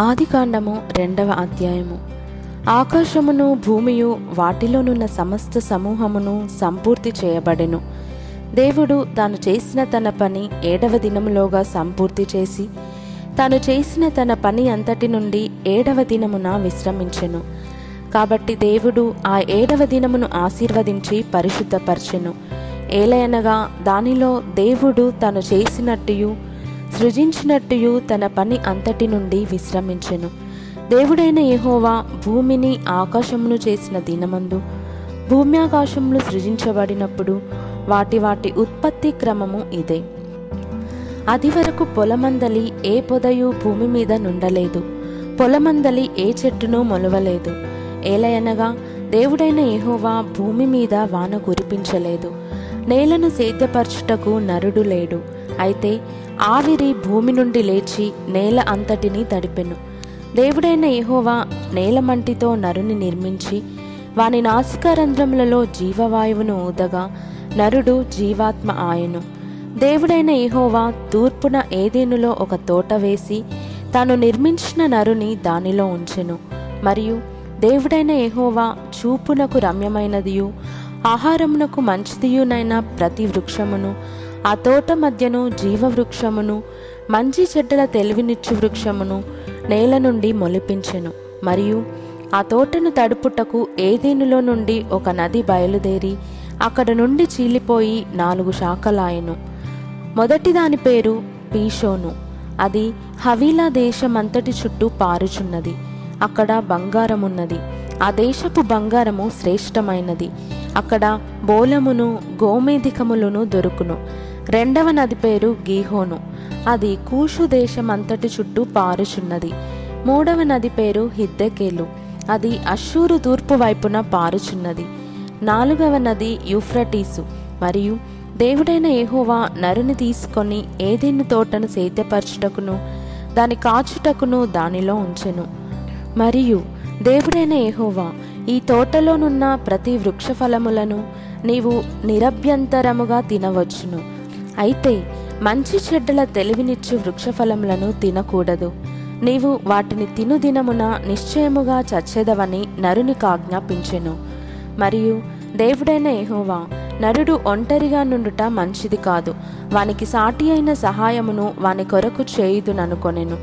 ఆదికాండము రెండవ అధ్యాయము. ఆకాశమును భూమియు వాటిలోనున్న సమస్త సమూహమును సంపూర్తి చేయబడెను. దేవుడు తాను చేసిన తన పని ఏడవ దినములోగా సంపూర్తి చేసి తాను చేసిన తన పని అంతటి నుండి ఏడవ దినమున విశ్రమించెను. కాబట్టి దేవుడు ఆ ఏడవ దినమును ఆశీర్వదించి పరిశుద్ధపరచెను. ఏలయనగా దానిలో దేవుడు తాను చేసినట్టు సృజించినట్టుయు తన పని అంతటి నుండి విశ్రమించెను. దేవుడైన యహోవా భూమిని ఆకాశమును చేసిన దినమందు భూమి ఆకాశములు సృజించబడినప్పుడు వాటి వాటి ఉత్పత్తి క్రమము ఇదే. అది వరకు పొలమందలి ఏ పొదయు భూమి మీద నుండలేదు పొలమందలి ఏ చెట్టును మొలవలేదు. ఏలయనగా దేవుడైన ఎహోవా భూమి మీద వాన కురిపించలేదు నేలను సేద్యపరచుటకు నరుడు లేడు. అయితే ఆవిరి భూమి నుండి లేచి నేల అంతటిని తడిపెను. దేవుడైన ఎహోవా నేలమంటితో నరుని నిర్మించి వాని నాసికారంధ్రములలో జీవవాయువును ఊదగా నరుడు జీవాత్మ ఆయను. దేవుడైన యెహోవా తూర్పున ఏదేనులో ఒక తోట వేసి తాను నిర్మించిన నరుని దానిలో ఉంచెను. మరియు దేవుడైన ఎహోవా చూపునకు రమ్యమైనదియు ఆహారమునకు మంచిదియునైన ప్రతి వృక్షమును ఆ తోట మధ్యను జీవవృక్షమును మంచి చెడ్డల తెలివినిచ్చు వృక్షమును నేల నుండి మొలిపించెను. మరియు ఆ తోటను తడుపుటకు ఏదేనులో నుండి ఒక నది బయలుదేరి అక్కడ నుండి చీలిపోయి నాలుగు శాఖలాయను. మొదటి దాని పేరు పీషోను. అది హవీలా దేశమంతటి చుట్టూ పారుచున్నది. అక్కడ బంగారమున్నది. ఆ దేశపు బంగారము శ్రేష్టమైనది. అక్కడ బోలమును గోమేధికములను దొరుకును. రెండవ నది పేరు గీహోను. అది కూషు దేశమంతటి చుట్టూ పారుచున్నది. మూడవ నది పేరు హిద్దెకేలు. అది అశ్షూరు తూర్పు వైపున పారుచున్నది. నాలుగవ నది యూఫ్రటీసు. మరియు దేవుడైన యెహోవా నరుని తీసుకొని ఏదెన్ని తోటను సేద్యపరచుటకును దాని కాచుటకును దానిలో ఉంచెను. మరియు దేవుడైన ఎహోవా ఈ తోటలోనున్న ప్రతి వృక్ష ఫలములను నీవు నిరభ్యంతరముగా తినవచ్చును. అయితే మంచి చెడ్డల తెలివినిచ్చు వృక్షఫలములను తినకూడదు. నీవు వాటిని తిను దినమున నిశ్చయముగా చచ్చేదవని నరునికి ఆజ్ఞాపించెను మరియు దేవుడైన ఎహోవా నరుడు ఒంటరిగా నుండుట మంచిది కాదు. వానికి సాటి అయిన సహాయమును వాని కొరకు చేయుదుననుకొనెను.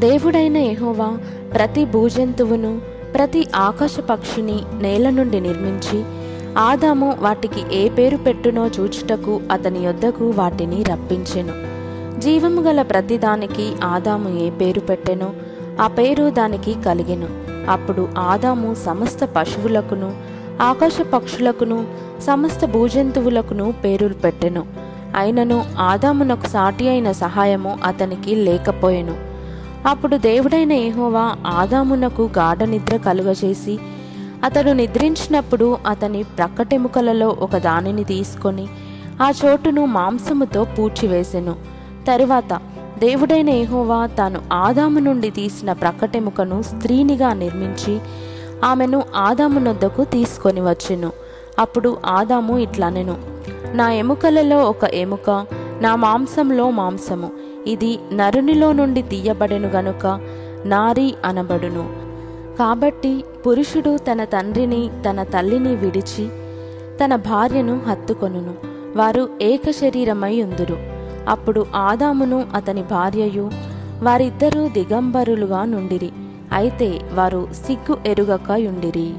దేవుడైన ఎహోవా ప్రతి భూజంతువును ప్రతి ఆకాశ పక్షిని నేల నుండి నిర్మించి ఆదాము వాటికి ఏ పేరు పెట్టునో చూచుటకు అతని యొద్దకు వాటిని రప్పించెను. జీవము గల ప్రతిదానికి ఆదాము ఏ పేరు పెట్టెనో? ఆ పేరు దానికి కలిగెను. అప్పుడు ఆదాము సమస్త పశువులకును ఆకాశ పక్షులకును సమస్త భూజంతువులకును పేరులు పెట్టెను. అయినను ఆదామునకు సాటి అయిన సహాయము అతనికి లేకపోయెను. అప్పుడు దేవుడైన ఏహోవా ఆదామునకు గాఢ నిద్ర కలుగజేసి అతడు నిద్రించినప్పుడు అతని ప్రక్కటెముకలలో ఒక దానిని తీసుకొని ఆ చోటును మాంసముతో పూడ్చివేసెను. తరువాత దేవుడైన ఏహోవా తాను ఆదాము నుండి తీసిన ప్రక్కటెముకను స్త్రీనిగా నిర్మించి ఆమెను ఆదాము నొద్దకు తీసుకొని వచ్చెను. అప్పుడు ఆదాము ఇట్లనెను నా ఎముకలలో ఒక ఎముక నా మాంసంలో మాంసము ఇది నరునిలో నుండి తీయబడెను గనుక నారి అనబడును. కాబట్టి పురుషుడు తన తండ్రిని తన తల్లిని విడిచి తన భార్యను హత్తుకొనును. వారు ఏక శరీరమై ఉందురు. అప్పుడు ఆదామును అతని భార్యయు వారిద్దరూ దిగంబరులుగా నుండిరి. అయితే వారు సిగ్గు ఎరుగక యుండిరి